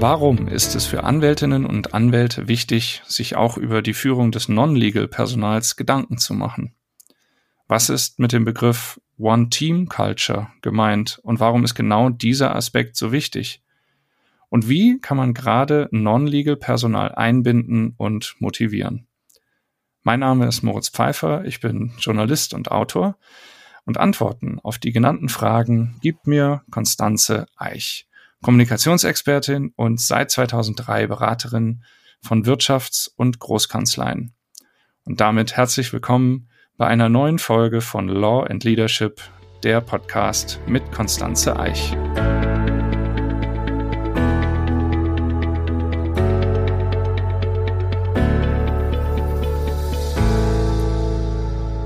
Warum ist es für Anwältinnen und Anwälte wichtig, sich auch über die Führung des Non-Legal-Personals Gedanken zu machen? Was ist mit dem Begriff One-Team-Culture gemeint und warum ist genau dieser Aspekt so wichtig? Und wie kann man gerade Non-Legal-Personal einbinden und motivieren? Mein Name ist Moritz Pfeiffer, ich bin Journalist und Autor und Antworten auf die genannten Fragen gibt mir Konstanze Eich. Kommunikationsexpertin und seit 2003 Beraterin von Wirtschafts- und Großkanzleien. Und damit herzlich willkommen bei einer neuen Folge von Law and Leadership, der Podcast mit Konstanze Eich.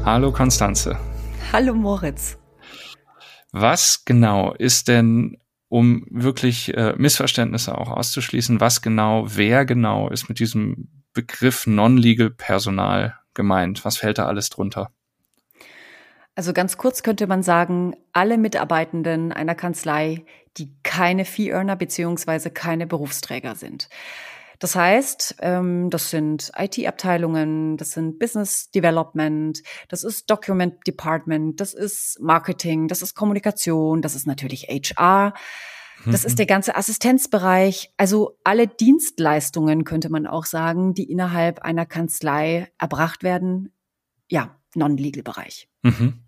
Hallo Konstanze. Hallo Moritz. Was genau ist denn um wirklich äh, Missverständnisse auch auszuschließen, was genau, wer genau ist mit diesem Begriff Non-Legal Personal gemeint? Was fällt da alles drunter? Also ganz kurz könnte man sagen, alle Mitarbeitenden einer Kanzlei, die keine Fee-Earner beziehungsweise keine Berufsträger sind. Das heißt, ähm, das sind IT-Abteilungen, das sind Business Development, das ist Document Department, das ist Marketing, das ist Kommunikation, das ist natürlich HR. Das ist mhm. der ganze Assistenzbereich, also alle Dienstleistungen könnte man auch sagen, die innerhalb einer Kanzlei erbracht werden. Ja, Non-Legal-Bereich. Mhm.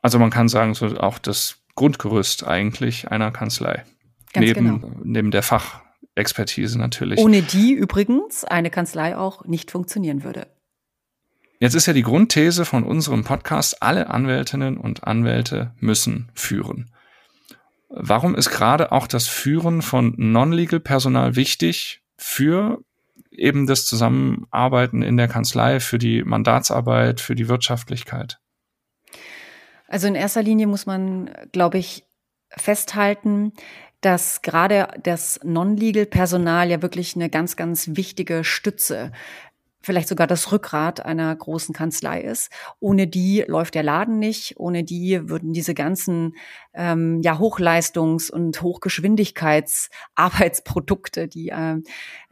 Also man kann sagen, so auch das Grundgerüst eigentlich einer Kanzlei. Ganz neben, genau. neben der Fach, Expertise natürlich. Ohne die übrigens eine Kanzlei auch nicht funktionieren würde. Jetzt ist ja die Grundthese von unserem Podcast, alle Anwältinnen und Anwälte müssen führen. Warum ist gerade auch das Führen von Non-Legal-Personal wichtig für eben das Zusammenarbeiten in der Kanzlei, für die Mandatsarbeit, für die Wirtschaftlichkeit? Also in erster Linie muss man, glaube ich, festhalten, dass gerade das Non-Legal-Personal ja wirklich eine ganz, ganz wichtige Stütze vielleicht sogar das Rückgrat einer großen Kanzlei ist. Ohne die läuft der Laden nicht. Ohne die würden diese ganzen ähm, ja, Hochleistungs- und Hochgeschwindigkeitsarbeitsprodukte, die, ähm,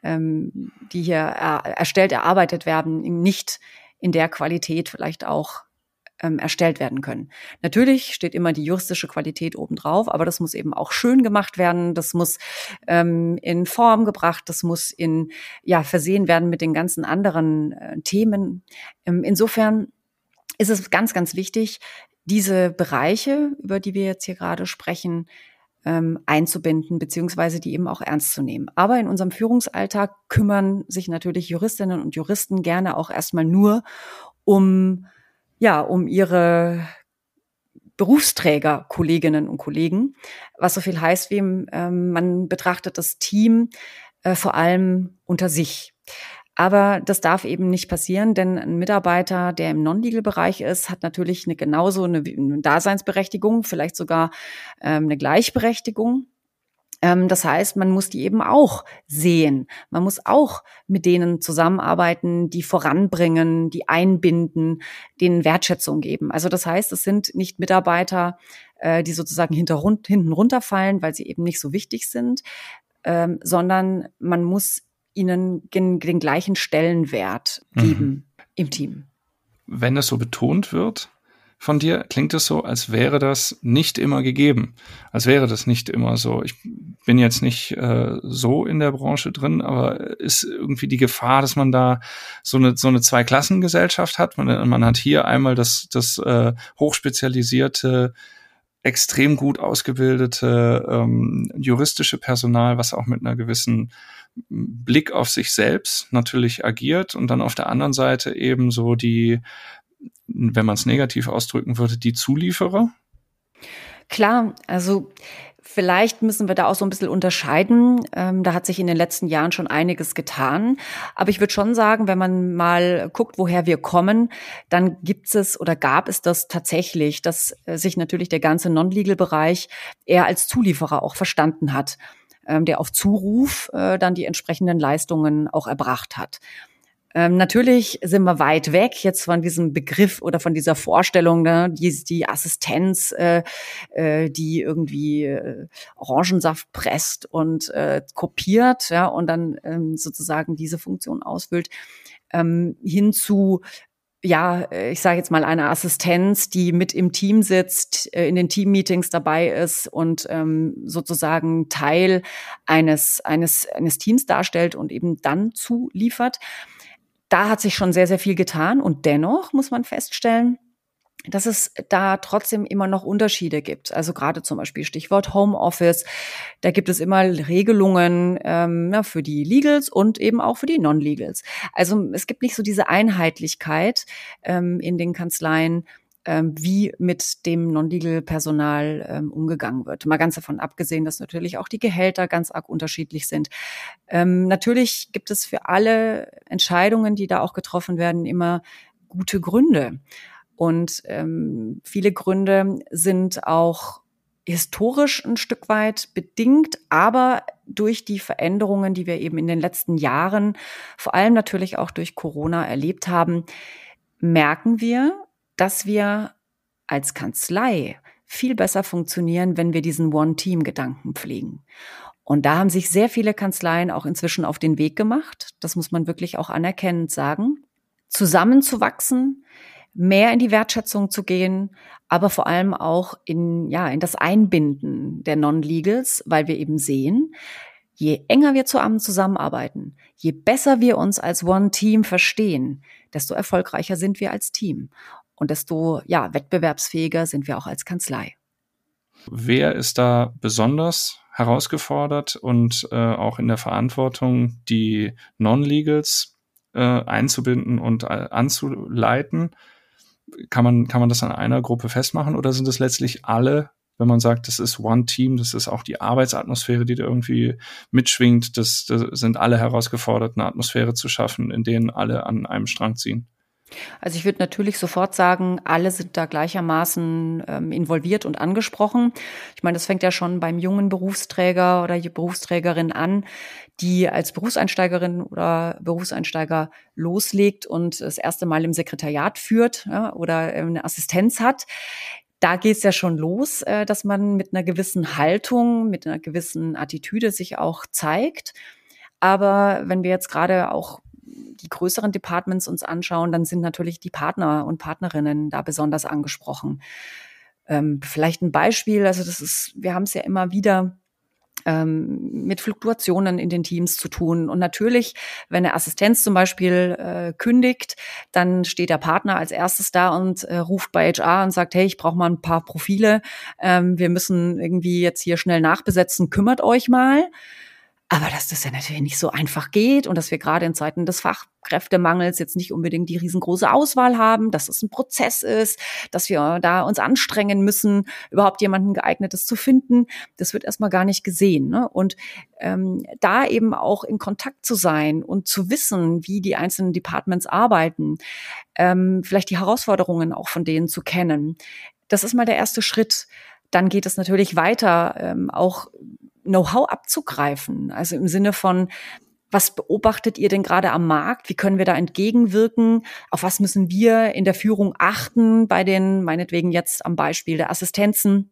ähm, die hier er erstellt, erarbeitet werden, nicht in der Qualität vielleicht auch ähm, erstellt werden können. Natürlich steht immer die juristische Qualität obendrauf, aber das muss eben auch schön gemacht werden, das muss ähm, in Form gebracht, das muss in ja versehen werden mit den ganzen anderen äh, Themen. Ähm, insofern ist es ganz, ganz wichtig, diese Bereiche, über die wir jetzt hier gerade sprechen, ähm, einzubinden, beziehungsweise die eben auch ernst zu nehmen. Aber in unserem Führungsalltag kümmern sich natürlich Juristinnen und Juristen gerne auch erstmal nur um ja, um ihre Berufsträger, Kolleginnen und Kollegen, was so viel heißt wie ähm, man betrachtet das Team äh, vor allem unter sich. Aber das darf eben nicht passieren, denn ein Mitarbeiter, der im Non-Legal-Bereich ist, hat natürlich eine genauso eine, eine Daseinsberechtigung, vielleicht sogar ähm, eine Gleichberechtigung das heißt, man muss die eben auch sehen. Man muss auch mit denen zusammenarbeiten, die voranbringen, die einbinden, denen Wertschätzung geben. Also das heißt, es sind nicht Mitarbeiter, äh, die sozusagen hinter, hinten runterfallen, weil sie eben nicht so wichtig sind, ähm, sondern man muss ihnen den, den gleichen Stellenwert mhm. geben mhm. im Team. Wenn das so betont wird, von dir klingt es so, als wäre das nicht immer gegeben, als wäre das nicht immer so. Ich bin jetzt nicht äh, so in der Branche drin, aber ist irgendwie die Gefahr, dass man da so eine so eine Zweiklassengesellschaft hat. Man, man hat hier einmal das das äh, hochspezialisierte extrem gut ausgebildete ähm, juristische Personal, was auch mit einer gewissen Blick auf sich selbst natürlich agiert und dann auf der anderen Seite eben so die wenn man es negativ ausdrücken würde, die Zulieferer? Klar, also Vielleicht müssen wir da auch so ein bisschen unterscheiden. Ähm, da hat sich in den letzten Jahren schon einiges getan. Aber ich würde schon sagen, wenn man mal guckt, woher wir kommen, dann gibt es oder gab es das tatsächlich, dass äh, sich natürlich der ganze Non-Legal-Bereich eher als Zulieferer auch verstanden hat, ähm, der auf Zuruf äh, dann die entsprechenden Leistungen auch erbracht hat. Ähm, natürlich sind wir weit weg jetzt von diesem Begriff oder von dieser Vorstellung, ne, die, die Assistenz, äh, äh, die irgendwie äh, Orangensaft presst und äh, kopiert, ja, und dann ähm, sozusagen diese Funktion ausfüllt, ähm, hin zu ja, äh, ich sage jetzt mal eine Assistenz, die mit im Team sitzt, äh, in den Teammeetings dabei ist und ähm, sozusagen Teil eines eines eines Teams darstellt und eben dann zuliefert. Da hat sich schon sehr sehr viel getan und dennoch muss man feststellen, dass es da trotzdem immer noch Unterschiede gibt. Also gerade zum Beispiel Stichwort Homeoffice. Da gibt es immer Regelungen ähm, ja, für die Legals und eben auch für die Non-Legals. Also es gibt nicht so diese Einheitlichkeit ähm, in den Kanzleien, ähm, wie mit dem Non-Legal-Personal ähm, umgegangen wird. Mal ganz davon abgesehen, dass natürlich auch die Gehälter ganz arg unterschiedlich sind. Ähm, natürlich gibt es für alle Entscheidungen, die da auch getroffen werden, immer gute Gründe. Und ähm, viele Gründe sind auch historisch ein Stück weit bedingt, aber durch die Veränderungen, die wir eben in den letzten Jahren, vor allem natürlich auch durch Corona erlebt haben, merken wir, dass wir als Kanzlei viel besser funktionieren, wenn wir diesen One-Team-Gedanken pflegen. Und da haben sich sehr viele Kanzleien auch inzwischen auf den Weg gemacht. Das muss man wirklich auch anerkennend sagen. Zusammenzuwachsen, mehr in die Wertschätzung zu gehen, aber vor allem auch in, ja, in das Einbinden der Non-Legals, weil wir eben sehen, je enger wir zusammenarbeiten, je besser wir uns als One-Team verstehen, desto erfolgreicher sind wir als Team und desto, ja, wettbewerbsfähiger sind wir auch als Kanzlei. Wer ist da besonders herausgefordert und äh, auch in der Verantwortung, die Non-Legals äh, einzubinden und äh, anzuleiten? kann man, kann man das an einer Gruppe festmachen oder sind es letztlich alle, wenn man sagt, das ist One Team, das ist auch die Arbeitsatmosphäre, die da irgendwie mitschwingt, das, das sind alle herausgefordert, eine Atmosphäre zu schaffen, in denen alle an einem Strang ziehen? Also ich würde natürlich sofort sagen, alle sind da gleichermaßen ähm, involviert und angesprochen. Ich meine, das fängt ja schon beim jungen Berufsträger oder Berufsträgerin an, die als Berufseinsteigerin oder Berufseinsteiger loslegt und das erste Mal im Sekretariat führt ja, oder ähm, eine Assistenz hat da geht es ja schon los, äh, dass man mit einer gewissen Haltung, mit einer gewissen Attitüde sich auch zeigt. Aber wenn wir jetzt gerade auch die größeren Departments uns anschauen, dann sind natürlich die Partner und Partnerinnen da besonders angesprochen. Ähm, vielleicht ein Beispiel, also das ist, wir haben es ja immer wieder ähm, mit Fluktuationen in den Teams zu tun. Und natürlich, wenn eine Assistenz zum Beispiel äh, kündigt, dann steht der Partner als erstes da und äh, ruft bei HR und sagt, hey, ich brauche mal ein paar Profile. Ähm, wir müssen irgendwie jetzt hier schnell nachbesetzen, kümmert euch mal. Aber dass das ja natürlich nicht so einfach geht und dass wir gerade in Zeiten des Fachkräftemangels jetzt nicht unbedingt die riesengroße Auswahl haben, dass es ein Prozess ist, dass wir da uns anstrengen müssen, überhaupt jemanden geeignetes zu finden, das wird erstmal gar nicht gesehen. Ne? Und ähm, da eben auch in Kontakt zu sein und zu wissen, wie die einzelnen Departments arbeiten, ähm, vielleicht die Herausforderungen auch von denen zu kennen, das ist mal der erste Schritt. Dann geht es natürlich weiter, ähm, auch Know-how abzugreifen. Also im Sinne von, was beobachtet ihr denn gerade am Markt? Wie können wir da entgegenwirken? Auf was müssen wir in der Führung achten bei den, meinetwegen jetzt am Beispiel der Assistenzen?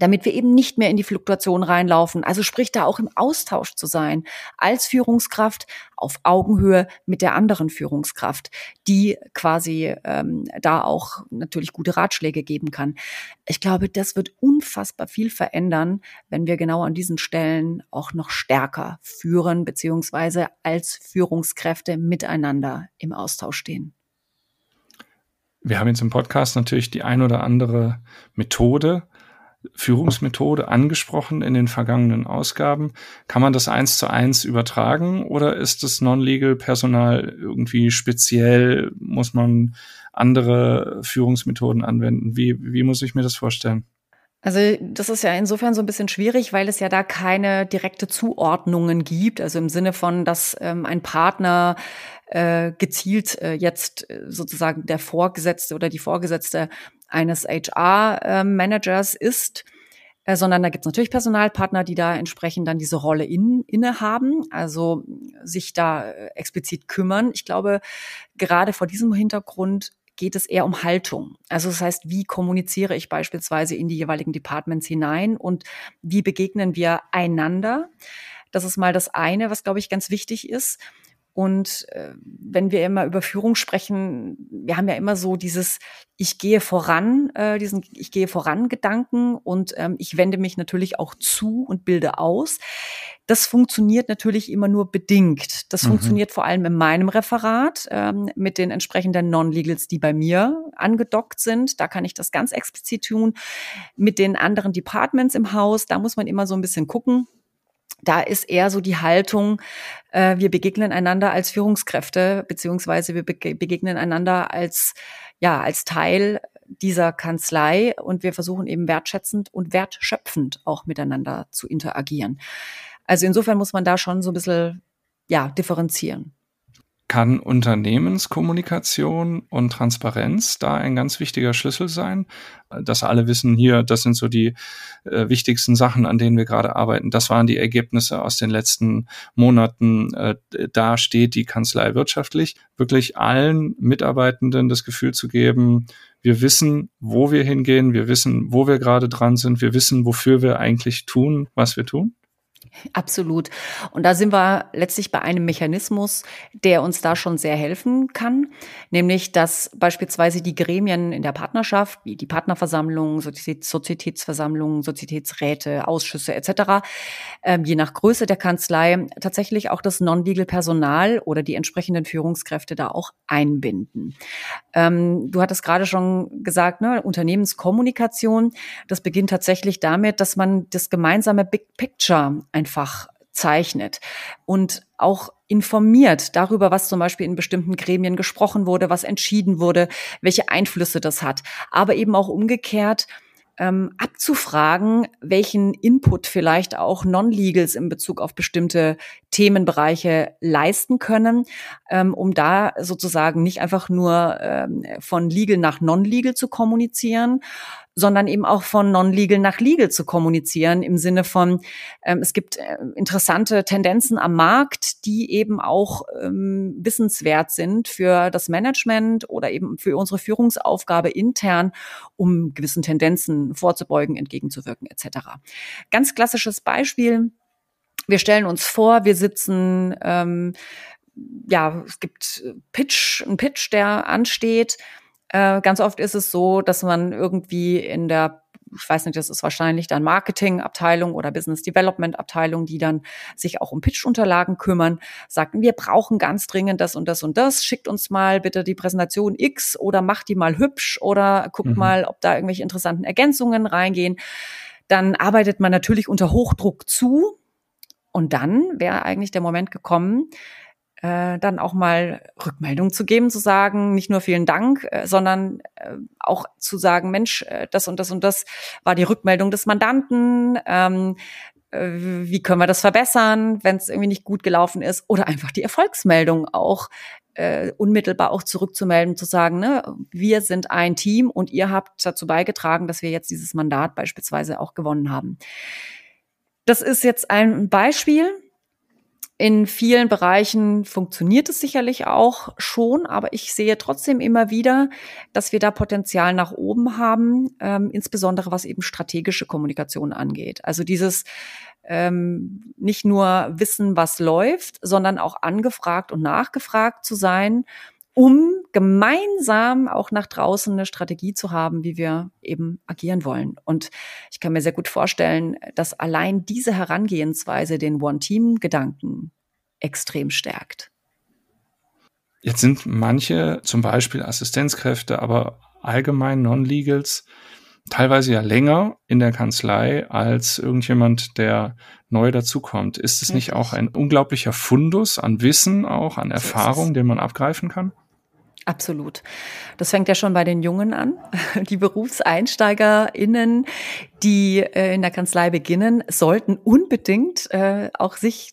Damit wir eben nicht mehr in die Fluktuation reinlaufen. Also sprich da auch im Austausch zu sein, als Führungskraft auf Augenhöhe mit der anderen Führungskraft, die quasi ähm, da auch natürlich gute Ratschläge geben kann. Ich glaube, das wird unfassbar viel verändern, wenn wir genau an diesen Stellen auch noch stärker führen, beziehungsweise als Führungskräfte miteinander im Austausch stehen. Wir haben jetzt im Podcast natürlich die ein oder andere Methode, Führungsmethode angesprochen in den vergangenen Ausgaben. Kann man das eins zu eins übertragen oder ist das Non-Legal-Personal irgendwie speziell? Muss man andere Führungsmethoden anwenden? Wie, wie muss ich mir das vorstellen? Also das ist ja insofern so ein bisschen schwierig, weil es ja da keine direkte Zuordnungen gibt. Also im Sinne von, dass ähm, ein Partner äh, gezielt äh, jetzt äh, sozusagen der Vorgesetzte oder die Vorgesetzte eines HR-Managers ist. äh, sondern da gibt es natürlich Personalpartner, die da entsprechend dann diese Rolle in, innehaben, also sich da äh, explizit kümmern. Ich glaube, gerade vor diesem Hintergrund geht es eher um Haltung. Also das heißt, wie kommuniziere ich beispielsweise in die jeweiligen Departments hinein und wie begegnen wir einander? Das ist mal das eine, was, glaube ich, ganz wichtig ist. Und äh, wenn wir immer über Führung sprechen, wir haben ja immer so dieses Ich gehe voran, äh, diesen Ich gehe voran Gedanken und ähm, ich wende mich natürlich auch zu und bilde aus. Das funktioniert natürlich immer nur bedingt. Das mhm. funktioniert vor allem in meinem Referat ähm, mit den entsprechenden Non-Legals, die bei mir angedockt sind. Da kann ich das ganz explizit tun. Mit den anderen Departments im Haus, da muss man immer so ein bisschen gucken da ist eher so die Haltung, äh, wir begegnen einander als Führungskräfte, beziehungsweise wir bege begegnen einander als, ja, als Teil dieser Kanzlei und wir versuchen eben wertschätzend und wertschöpfend auch miteinander zu interagieren. Also insofern muss man da schon so ein bisschen, ja, differenzieren kann Unternehmenskommunikation und Transparenz da ein ganz wichtiger Schlüssel sein, dass alle wissen hier, das sind so die äh, wichtigsten Sachen, an denen wir gerade arbeiten. Das waren die Ergebnisse aus den letzten Monaten. Äh, da steht die Kanzlei wirtschaftlich, wirklich allen Mitarbeitenden das Gefühl zu geben, wir wissen, wo wir hingehen, wir wissen, wo wir gerade dran sind, wir wissen, wofür wir eigentlich tun, was wir tun. Absolut. Und da sind wir letztlich bei einem Mechanismus, der uns da schon sehr helfen kann, nämlich dass beispielsweise die Gremien in der Partnerschaft, wie die Partnerversammlung, Sozietätsversammlungen, Sozietätsräte, Ausschüsse etc., ähm, je nach Größe der Kanzlei tatsächlich auch das Non-Legal-Personal oder die entsprechenden Führungskräfte da auch einbinden. Ähm, du hattest gerade schon gesagt, ne, Unternehmenskommunikation, das beginnt tatsächlich damit, dass man das gemeinsame Big Picture einfach zeichnet und auch informiert darüber, was zum Beispiel in bestimmten Gremien gesprochen wurde, was entschieden wurde, welche Einflüsse das hat, aber eben auch umgekehrt ähm, abzufragen, welchen Input vielleicht auch Non-Legals in Bezug auf bestimmte Themenbereiche leisten können, ähm, um da sozusagen nicht einfach nur ähm, von Legal nach Non-Legal zu kommunizieren, sondern eben auch von Non-Legal nach Legal zu kommunizieren im Sinne von, ähm, es gibt äh, interessante Tendenzen am Markt, die eben auch ähm, wissenswert sind für das Management oder eben für unsere Führungsaufgabe intern, um gewissen Tendenzen vorzubeugen, entgegenzuwirken etc. Ganz klassisches Beispiel. Wir stellen uns vor, wir sitzen ähm, ja, es gibt Pitch, ein Pitch, der ansteht äh, ganz oft ist es so, dass man irgendwie in der ich weiß nicht, das ist wahrscheinlich dann Marketingabteilung oder Business Development Abteilung, die dann sich auch um Pitch-Unterlagen kümmern, sagten, wir brauchen ganz dringend das und das und das, schickt uns mal bitte die Präsentation X oder macht die mal hübsch oder guckt mhm. mal, ob da irgendwelche interessanten Ergänzungen reingehen. Dann arbeitet man natürlich unter Hochdruck zu und dann wäre eigentlich der Moment gekommen, äh, dann auch mal Rückmeldung zu geben, zu sagen, nicht nur vielen Dank, äh, sondern äh, auch zu sagen, Mensch, äh, das und das und das war die Rückmeldung des Mandanten. Ähm, äh, wie können wir das verbessern, wenn es irgendwie nicht gut gelaufen ist? Oder einfach die Erfolgsmeldung auch äh, unmittelbar auch zurückzumelden, zu sagen, ne, wir sind ein Team und ihr habt dazu beigetragen, dass wir jetzt dieses Mandat beispielsweise auch gewonnen haben. Das ist jetzt ein Beispiel in vielen Bereichen funktioniert es sicherlich auch schon, aber ich sehe trotzdem immer wieder, dass wir da Potenzial nach oben haben, ähm, insbesondere was eben strategische Kommunikation angeht. Also dieses ähm, nicht nur wissen, was läuft, sondern auch angefragt und nachgefragt zu sein, um gemeinsam auch nach draußen eine Strategie zu haben, wie wir eben agieren wollen. Und ich kann mir sehr gut vorstellen, dass allein diese Herangehensweise den One-Team-Gedanken extrem stärkt. Jetzt sind manche, zum Beispiel Assistenzkräfte, aber allgemein Non-Legals, teilweise ja länger in der Kanzlei als irgendjemand, der neu dazukommt. Ist es nicht auch ein unglaublicher Fundus an Wissen, auch an Erfahrung, den man abgreifen kann? Absolut. Das fängt ja schon bei den Jungen an. Die BerufseinsteigerInnen, die äh, in der Kanzlei beginnen, sollten unbedingt äh, auch sich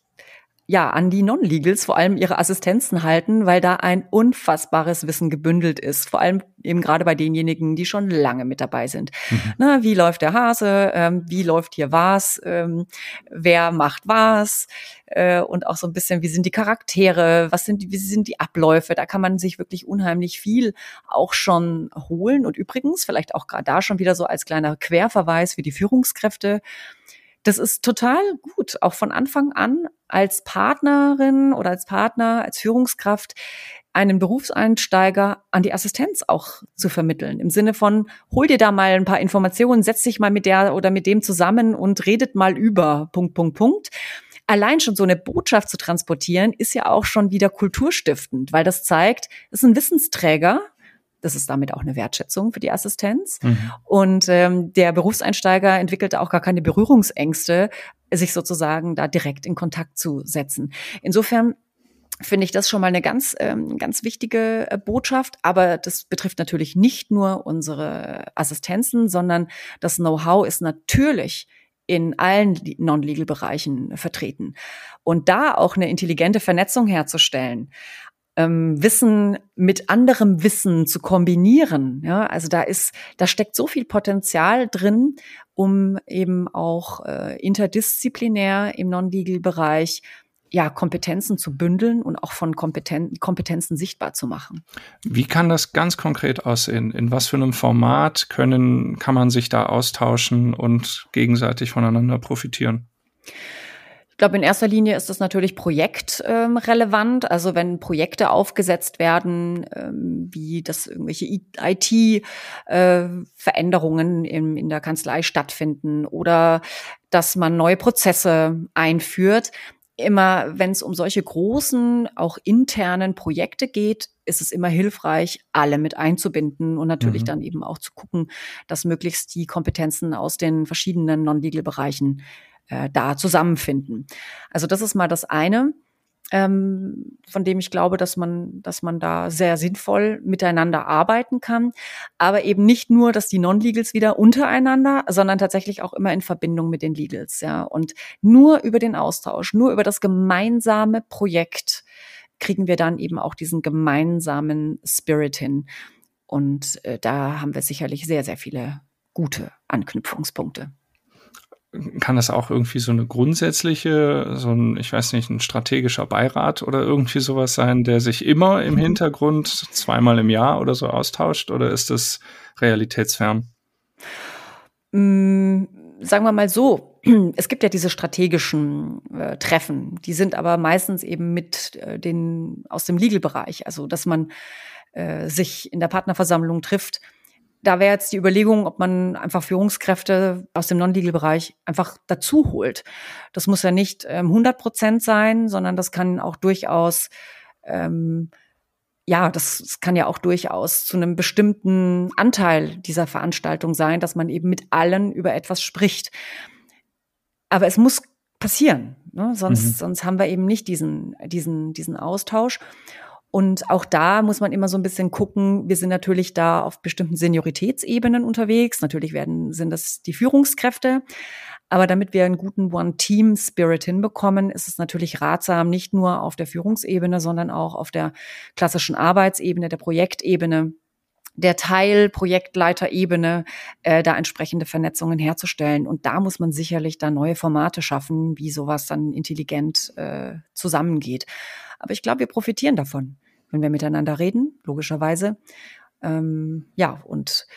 ja, an die Non-Legals, vor allem ihre Assistenzen halten, weil da ein unfassbares Wissen gebündelt ist. Vor allem eben gerade bei denjenigen, die schon lange mit dabei sind. Mhm. Na, wie läuft der Hase? Ähm, wie läuft hier was? Ähm, wer macht was? Äh, und auch so ein bisschen, wie sind die Charaktere? Was sind, wie sind die Abläufe? Da kann man sich wirklich unheimlich viel auch schon holen. Und übrigens, vielleicht auch gerade da schon wieder so als kleiner Querverweis für die Führungskräfte das ist total gut, auch von Anfang an als Partnerin oder als Partner, als Führungskraft einen Berufseinsteiger an die Assistenz auch zu vermitteln. Im Sinne von, hol dir da mal ein paar Informationen, setz dich mal mit der oder mit dem zusammen und redet mal über Punkt, Punkt, Punkt. Allein schon so eine Botschaft zu transportieren, ist ja auch schon wieder kulturstiftend, weil das zeigt, es ist ein Wissensträger, das ist damit auch eine Wertschätzung für die Assistenz. Mhm. Und ähm, der Berufseinsteiger entwickelte auch gar keine Berührungsängste, sich sozusagen da direkt in Kontakt zu setzen. Insofern finde ich das schon mal eine ganz, ähm, ganz wichtige äh, Botschaft. Aber das betrifft natürlich nicht nur unsere Assistenzen, sondern das Know-how ist natürlich in allen Non-Legal-Bereichen vertreten. Und da auch eine intelligente Vernetzung herzustellen ähm, Wissen mit anderem Wissen zu kombinieren. Ja, also da ist, da steckt so viel Potenzial drin, um eben auch äh, interdisziplinär im Non-Legal-Bereich ja, Kompetenzen zu bündeln und auch von Kompeten Kompetenzen sichtbar zu machen. Wie kann das ganz konkret aussehen? In was für einem Format können, kann man sich da austauschen und gegenseitig voneinander profitieren? Ich glaube, in erster Linie ist das natürlich projektrelevant. Also wenn Projekte aufgesetzt werden, ähm, wie das irgendwelche IT-Veränderungen äh, in, in der Kanzlei stattfinden oder dass man neue Prozesse einführt, immer, wenn es um solche großen, auch internen Projekte geht, ist es immer hilfreich, alle mit einzubinden und natürlich mhm. dann eben auch zu gucken, dass möglichst die Kompetenzen aus den verschiedenen Non-Legal-Bereichen äh, da zusammenfinden. Also das ist mal das eine, ähm, von dem ich glaube, dass man, dass man da sehr sinnvoll miteinander arbeiten kann. Aber eben nicht nur, dass die Non-Legals wieder untereinander, sondern tatsächlich auch immer in Verbindung mit den Legals. Ja. Und nur über den Austausch, nur über das gemeinsame Projekt kriegen wir dann eben auch diesen gemeinsamen Spirit hin. Und äh, da haben wir sicherlich sehr, sehr viele gute Anknüpfungspunkte kann das auch irgendwie so eine grundsätzliche, so ein, ich weiß nicht, ein strategischer Beirat oder irgendwie sowas sein, der sich immer im mhm. Hintergrund zweimal im Jahr oder so austauscht oder ist das realitätsfern? Mm, sagen wir mal so, es gibt ja diese strategischen äh, Treffen, die sind aber meistens eben mit äh, den aus dem Legal-Bereich, also dass man äh, sich in der Partnerversammlung trifft da wäre jetzt die Überlegung, ob man einfach Führungskräfte aus dem Non-Legal-Bereich einfach dazu holt. Das muss ja nicht ähm, 100 Prozent sein, sondern das kann auch durchaus, ähm, ja, das, das kann ja auch durchaus zu einem bestimmten Anteil dieser Veranstaltung sein, dass man eben mit allen über etwas spricht. Aber es muss passieren, ne? sonst, mhm. sonst haben wir eben nicht diesen, diesen, diesen Austausch. Und auch da muss man immer so ein bisschen gucken. Wir sind natürlich da auf bestimmten Senioritätsebenen unterwegs. Natürlich werden, sind das die Führungskräfte. Aber damit wir einen guten One-Team-Spirit hinbekommen, ist es natürlich ratsam, nicht nur auf der Führungsebene, sondern auch auf der klassischen Arbeitsebene, der Projektebene, der Teilprojektleiterebene, äh, da entsprechende Vernetzungen herzustellen. Und da muss man sicherlich da neue Formate schaffen, wie sowas dann intelligent äh, zusammengeht. Aber ich glaube, wir profitieren davon, wenn wir miteinander reden, logischerweise. Ähm, ja, und,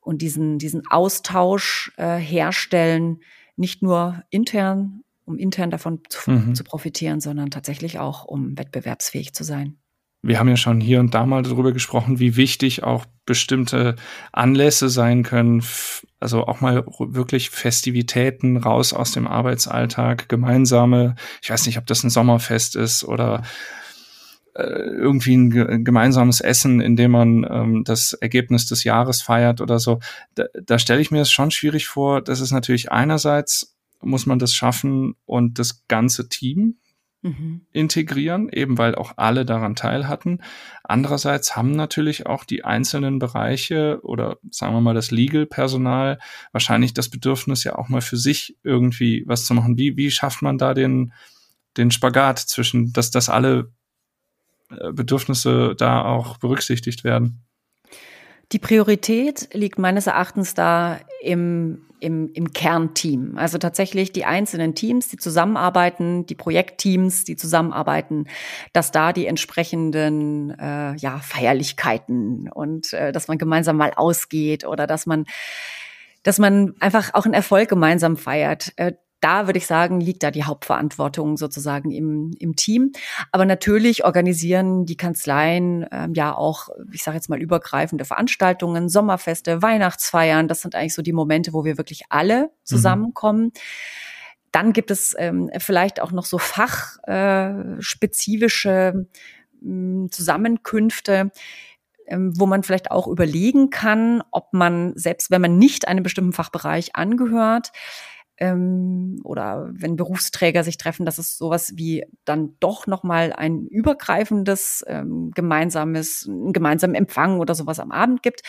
und diesen, diesen Austausch äh, herstellen, nicht nur intern, um intern davon zu, mhm. zu profitieren, sondern tatsächlich auch, um wettbewerbsfähig zu sein. Wir haben ja schon hier und da mal darüber gesprochen, wie wichtig auch bestimmte Anlässe sein können. Also auch mal wirklich Festivitäten raus aus dem Arbeitsalltag, gemeinsame, ich weiß nicht, ob das ein Sommerfest ist oder irgendwie ein gemeinsames Essen, in dem man ähm, das Ergebnis des Jahres feiert oder so. Da, da stelle ich mir es schon schwierig vor. Das ist natürlich einerseits muss man das schaffen und das ganze Team mhm. integrieren, eben weil auch alle daran teil hatten. Andererseits haben natürlich auch die einzelnen Bereiche oder sagen wir mal das Legal-Personal wahrscheinlich das Bedürfnis ja auch mal für sich irgendwie was zu machen. Wie, wie schafft man da den, den Spagat zwischen, dass, dass alle äh, Bedürfnisse da auch berücksichtigt werden? Die Priorität liegt meines Erachtens da im, im, im Kernteam. Also tatsächlich die einzelnen Teams, die zusammenarbeiten, die Projektteams, die zusammenarbeiten, dass da die entsprechenden äh, ja, Feierlichkeiten und äh, dass man gemeinsam mal ausgeht oder dass man dass man einfach auch einen Erfolg gemeinsam feiert. Da würde ich sagen, liegt da die Hauptverantwortung sozusagen im, im Team. Aber natürlich organisieren die Kanzleien ähm, ja auch, ich sage jetzt mal, übergreifende Veranstaltungen, Sommerfeste, Weihnachtsfeiern. Das sind eigentlich so die Momente, wo wir wirklich alle mhm. zusammenkommen. Mhm. Dann gibt es ähm, vielleicht auch noch so fachspezifische äh, Zusammenkünfte, ähm, wo man vielleicht auch überlegen kann, ob man, selbst wenn man nicht einem bestimmten Fachbereich angehört, ähm, oder wenn Berufsträger sich treffen, dass es sowas wie dann doch nochmal ein übergreifendes ähm, gemeinsames, einen gemeinsamen Empfang oder sowas am Abend gibt,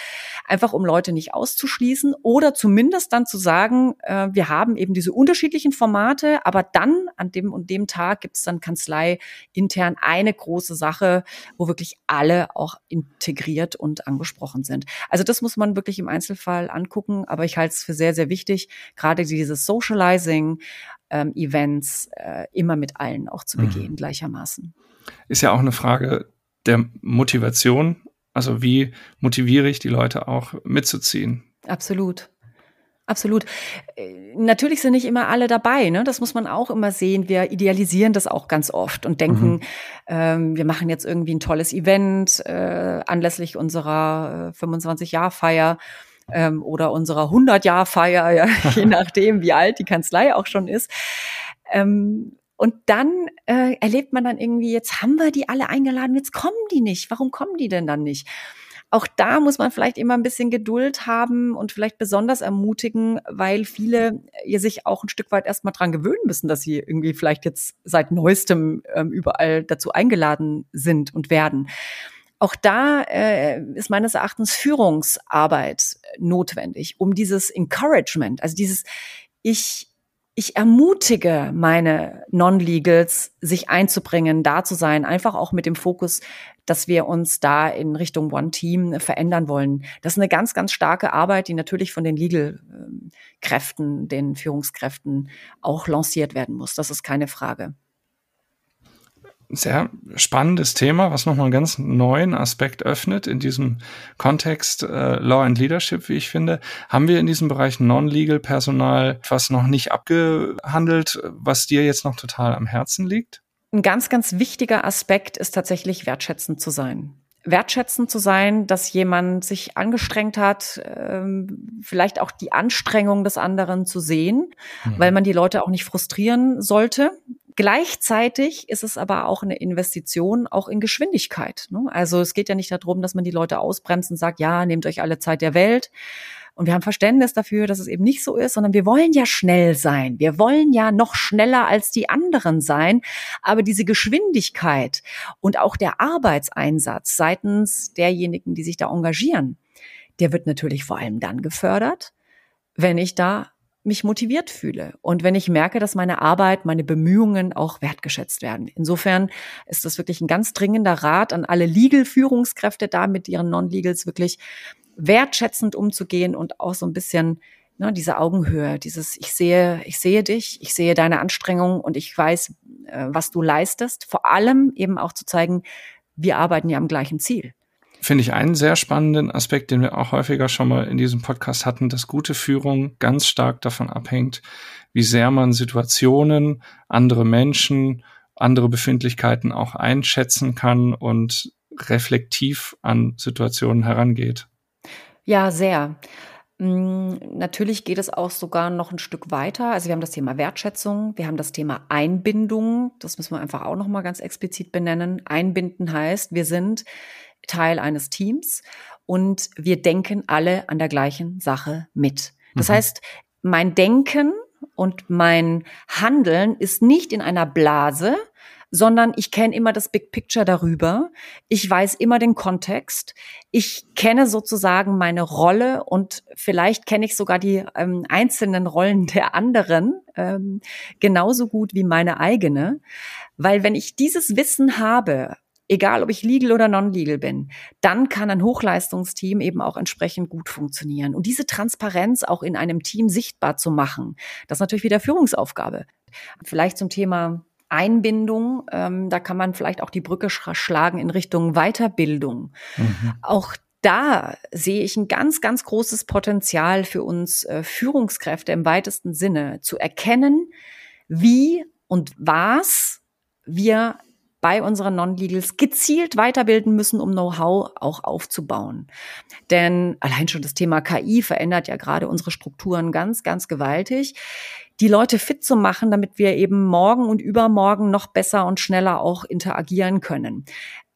einfach um Leute nicht auszuschließen oder zumindest dann zu sagen, äh, wir haben eben diese unterschiedlichen Formate, aber dann an dem und dem Tag gibt es dann Kanzlei intern eine große Sache, wo wirklich alle auch integriert und angesprochen sind. Also das muss man wirklich im Einzelfall angucken, aber ich halte es für sehr, sehr wichtig, gerade dieses so Socializing ähm, Events äh, immer mit allen auch zu mhm. begehen, mhm. gleichermaßen. Ist ja auch eine Frage der Motivation. Also wie motiviere ich die Leute auch mitzuziehen? Absolut. Absolut. Äh, natürlich sind nicht immer alle dabei, ne? Das muss man auch immer sehen. Wir idealisieren das auch ganz oft und denken, mhm. ähm, wir machen jetzt irgendwie ein tolles Event äh, anlässlich unserer äh, 25-Jahr-Feier ähm, oder unserer 100-Jahr-Feier, ja, je nachdem, wie alt die Kanzlei auch schon ist. Ähm, und dann äh, erlebt man dann irgendwie, jetzt haben wir die alle eingeladen, jetzt kommen die nicht. Warum kommen die denn dann nicht? Auch da muss man vielleicht immer ein bisschen Geduld haben und vielleicht besonders ermutigen, weil viele ihr sich auch ein Stück weit erstmal dran gewöhnen müssen, dass sie irgendwie vielleicht jetzt seit neuestem ähm, überall dazu eingeladen sind und werden. Auch da äh, ist meines Erachtens Führungsarbeit notwendig, um dieses Encouragement, also dieses ich ich ermutige meine Non-Legals, sich einzubringen, da zu sein, einfach auch mit dem Fokus, dass wir uns da in Richtung One Team verändern wollen. Das ist eine ganz, ganz starke Arbeit, die natürlich von den Legal-Kräften, den Führungskräften auch lanciert werden muss. Das ist keine Frage sehr spannendes Thema, was nochmal einen ganz neuen Aspekt öffnet in diesem Kontext äh, Law and Leadership, wie ich finde. Haben wir in diesem Bereich Non-Legal Personal was noch nicht abgehandelt, was dir jetzt noch total am Herzen liegt? Ein ganz, ganz wichtiger Aspekt ist tatsächlich wertschätzend zu sein wertschätzend zu sein, dass jemand sich angestrengt hat, ähm, vielleicht auch die Anstrengung des anderen zu sehen, mhm. weil man die Leute auch nicht frustrieren sollte. Gleichzeitig ist es aber auch eine Investition auch in Geschwindigkeit. Ne? Also es geht ja nicht darum, dass man die Leute ausbremst und sagt, ja, nehmt euch alle Zeit der Welt. Und wir haben Verständnis dafür, dass es eben nicht so ist, sondern wir wollen ja schnell sein. Wir wollen ja noch schneller als die anderen sein. Aber diese Geschwindigkeit und auch der Arbeitseinsatz seitens derjenigen, die sich da engagieren, der wird natürlich vor allem dann gefördert, wenn ich da mich motiviert fühle und wenn ich merke, dass meine Arbeit, meine Bemühungen auch wertgeschätzt werden. Insofern ist das wirklich ein ganz dringender Rat an alle Legal-Führungskräfte da mit ihren Non-Legals wirklich wertschätzend umzugehen und auch so ein bisschen ne, diese Augenhöhe, dieses ich sehe, ich sehe dich, ich sehe deine Anstrengung und ich weiß, äh, was du leistest. Vor allem eben auch zu zeigen, wir arbeiten ja am gleichen Ziel finde ich einen sehr spannenden Aspekt, den wir auch häufiger schon mal in diesem Podcast hatten, dass gute Führung ganz stark davon abhängt, wie sehr man Situationen, andere Menschen, andere Befindlichkeiten auch einschätzen kann und reflektiv an Situationen herangeht. Ja, sehr. Mm, natürlich geht es auch sogar noch ein Stück weiter. Also wir haben das Thema Wertschätzung, wir haben das Thema Einbindung. Das müssen wir einfach auch noch mal ganz explizit benennen. Einbinden heißt, wir sind Teil eines Teams und wir denken alle an der gleichen Sache mit. Das mhm. heißt, mein Denken und mein Handeln ist nicht in einer Blase, sondern ich kenne immer das Big Picture darüber. Ich weiß immer den Kontext. Ich kenne sozusagen meine Rolle und vielleicht kenne ich sogar die ähm, einzelnen Rollen der anderen ähm, genauso gut wie meine eigene. Weil wenn ich dieses Wissen habe, egal ob ich legal oder non-legal bin, dann kann ein Hochleistungsteam eben auch entsprechend gut funktionieren. Und diese Transparenz auch in einem Team sichtbar zu machen, das ist natürlich wieder Führungsaufgabe. Vielleicht zum Thema Einbindung, ähm, da kann man vielleicht auch die Brücke schlagen in Richtung Weiterbildung. Mhm. Auch da sehe ich ein ganz, ganz großes Potenzial für uns äh, Führungskräfte im weitesten Sinne zu erkennen, wie und was wir bei unseren Non-Legals gezielt weiterbilden müssen, um Know-how auch aufzubauen. Denn allein schon das Thema KI verändert ja gerade unsere Strukturen ganz, ganz gewaltig. Die Leute fit zu machen, damit wir eben morgen und übermorgen noch besser und schneller auch interagieren können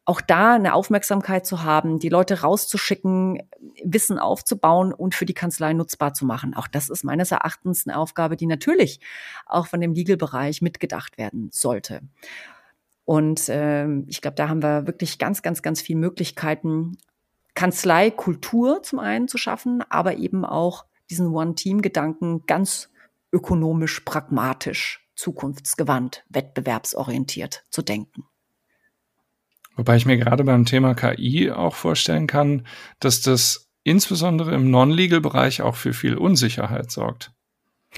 auch da eine Aufmerksamkeit zu haben, die Leute rauszuschicken, Wissen aufzubauen und für die Kanzlei nutzbar zu machen. Auch das ist meines Erachtens eine Aufgabe, die natürlich auch von dem Legal-Bereich mitgedacht werden sollte. Und äh, ich glaube, da haben wir wirklich ganz, ganz, ganz viele Möglichkeiten, Kanzleikultur zum einen zu schaffen, aber eben auch diesen One-Team-Gedanken ganz ökonomisch, pragmatisch, zukunftsgewandt, wettbewerbsorientiert zu denken. Wobei ich mir gerade beim Thema KI auch vorstellen kann, dass das insbesondere im Non-Legal-Bereich auch für viel Unsicherheit sorgt.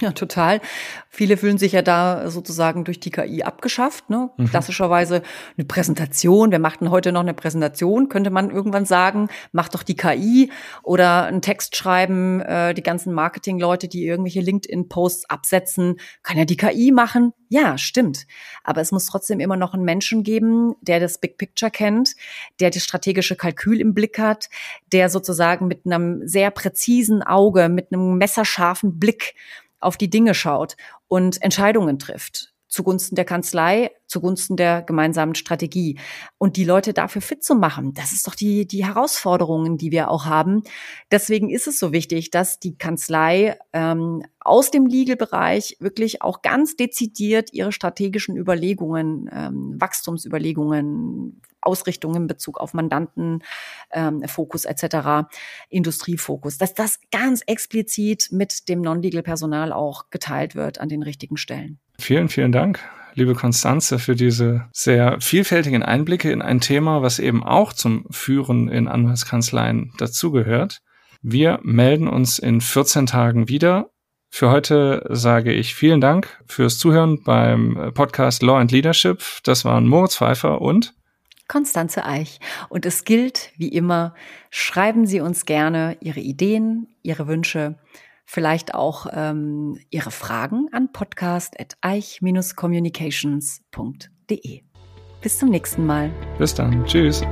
Ja, total. Viele fühlen sich ja da sozusagen durch die KI abgeschafft. Ne? Mhm. Klassischerweise eine Präsentation. Wer macht denn heute noch eine Präsentation? Könnte man irgendwann sagen, macht doch die KI oder einen Text schreiben. Äh, die ganzen Marketingleute, die irgendwelche LinkedIn-Posts absetzen, kann ja die KI machen. Ja, stimmt. Aber es muss trotzdem immer noch einen Menschen geben, der das Big Picture kennt, der das strategische Kalkül im Blick hat, der sozusagen mit einem sehr präzisen Auge, mit einem messerscharfen Blick auf die Dinge schaut und Entscheidungen trifft zugunsten der Kanzlei, zugunsten der gemeinsamen Strategie. Und die Leute dafür fit zu machen, das ist doch die, die Herausforderungen, die wir auch haben. Deswegen ist es so wichtig, dass die Kanzlei ähm, aus dem Legal-Bereich wirklich auch ganz dezidiert ihre strategischen Überlegungen, ähm, Wachstumsüberlegungen, Ausrichtung in Bezug auf Mandanten, ähm, Fokus etc., Industriefokus, dass das ganz explizit mit dem Non-Legal-Personal auch geteilt wird an den richtigen Stellen. Vielen, vielen Dank liebe Konstanze, für diese sehr vielfältigen Einblicke in ein Thema, was eben auch zum Führen in Anwaltskanzleien dazugehört. Wir melden uns in 14 Tagen wieder. Für heute sage ich vielen Dank fürs Zuhören beim Podcast Law and Leadership. Das waren Moritz Pfeiffer und Konstanze Eich. Und es gilt, wie immer, schreiben Sie uns gerne Ihre Ideen, Ihre Wünsche, vielleicht auch ähm, Ihre Fragen an podcast.eich-communications.de. Bis zum nächsten Mal. Bis dann. Tschüss.